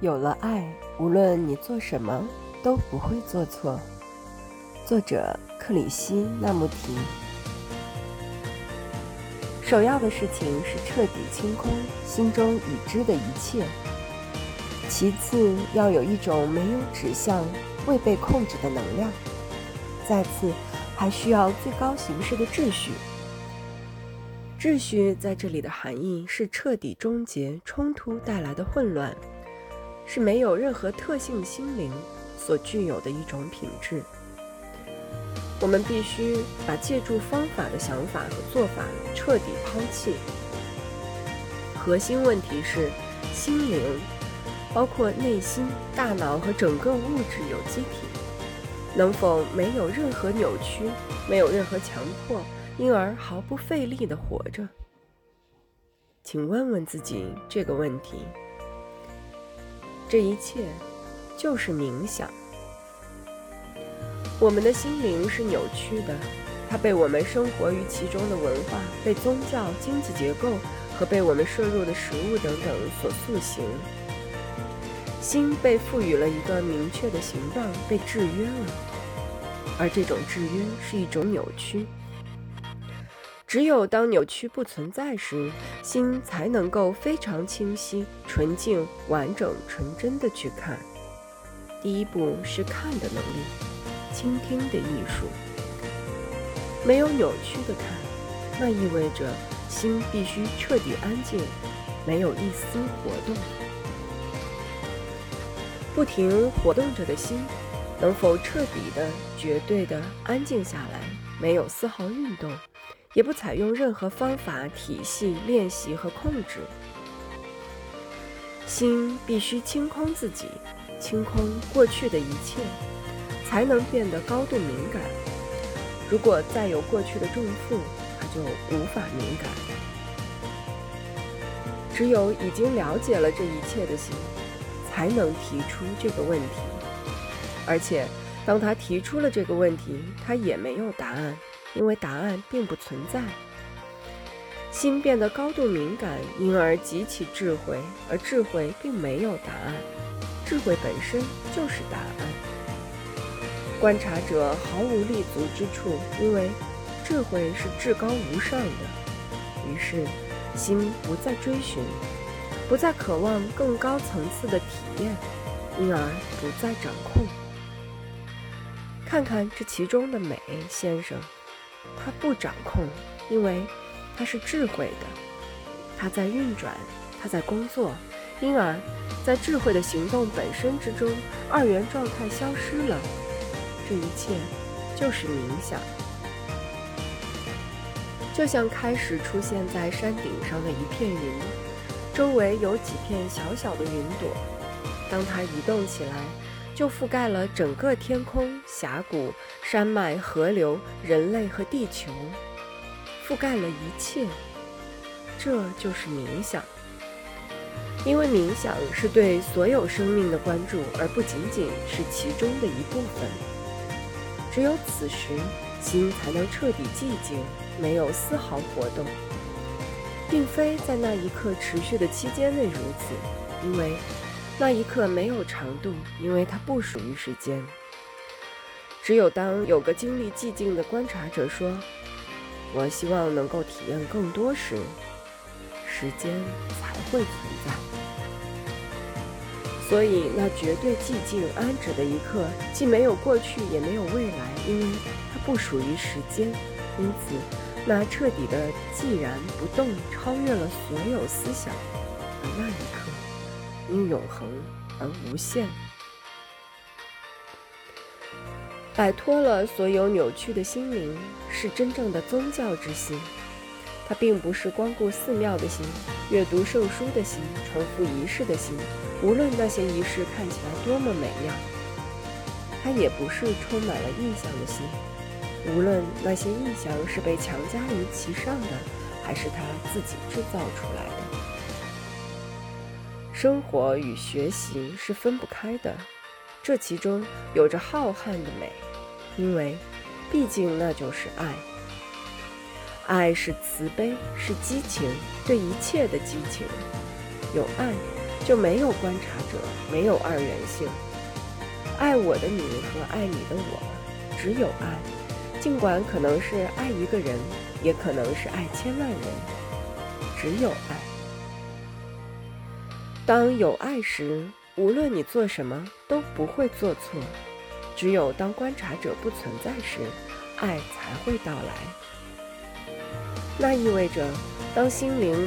有了爱，无论你做什么都不会做错。作者：克里希那穆提。首要的事情是彻底清空心中已知的一切。其次，要有一种没有指向、未被控制的能量。再次，还需要最高形式的秩序。秩序在这里的含义是彻底终结冲突带来的混乱。是没有任何特性心灵所具有的一种品质。我们必须把借助方法的想法和做法彻底抛弃。核心问题是，心灵，包括内心、大脑和整个物质有机体，能否没有任何扭曲、没有任何强迫，因而毫不费力地活着？请问问自己这个问题。这一切就是冥想。我们的心灵是扭曲的，它被我们生活于其中的文化、被宗教、经济结构和被我们摄入的食物等等所塑形。心被赋予了一个明确的形状，被制约了，而这种制约是一种扭曲。只有当扭曲不存在时，心才能够非常清晰、纯净、完整、纯真的去看。第一步是看的能力，倾听的艺术。没有扭曲的看，那意味着心必须彻底安静，没有一丝活动。不停活动着的心，能否彻底的、绝对的安静下来，没有丝毫运动？也不采用任何方法、体系、练习和控制。心必须清空自己，清空过去的一切，才能变得高度敏感。如果再有过去的重负，它就无法敏感。只有已经了解了这一切的心，才能提出这个问题。而且，当他提出了这个问题，他也没有答案。因为答案并不存在，心变得高度敏感，因而极其智慧，而智慧并没有答案，智慧本身就是答案。观察者毫无立足之处，因为智慧是至高无上的。于是，心不再追寻，不再渴望更高层次的体验，因而不再掌控。看看这其中的美，先生。它不掌控，因为它是智慧的，它在运转，它在工作，因而，在智慧的行动本身之中，二元状态消失了。这一切就是冥想，就像开始出现在山顶上的一片云，周围有几片小小的云朵，当它移动起来。就覆盖了整个天空、峡谷、山脉、河流、人类和地球，覆盖了一切。这就是冥想，因为冥想是对所有生命的关注，而不仅仅是其中的一部分。只有此时，心才能彻底寂静，没有丝毫活动，并非在那一刻持续的期间内如此，因为。那一刻没有长度，因为它不属于时间。只有当有个经历寂静的观察者说：“我希望能够体验更多时，时间才会存在。”所以，那绝对寂静安止的一刻，既没有过去，也没有未来，因为它不属于时间。因此，那彻底的寂然不动，超越了所有思想。而那一刻。因永恒而无限，摆脱了所有扭曲的心灵，是真正的宗教之心。它并不是光顾寺庙的心、阅读圣书的心、重复仪式的心，无论那些仪式看起来多么美妙。它也不是充满了印象的心，无论那些印象是被强加于其上的，还是他自己制造出来的。生活与学习是分不开的，这其中有着浩瀚的美，因为毕竟那就是爱。爱是慈悲，是激情，对一切的激情。有爱，就没有观察者，没有二元性。爱我的你和爱你的我，只有爱，尽管可能是爱一个人，也可能是爱千万人，只有爱。当有爱时，无论你做什么都不会做错。只有当观察者不存在时，爱才会到来。那意味着，当心灵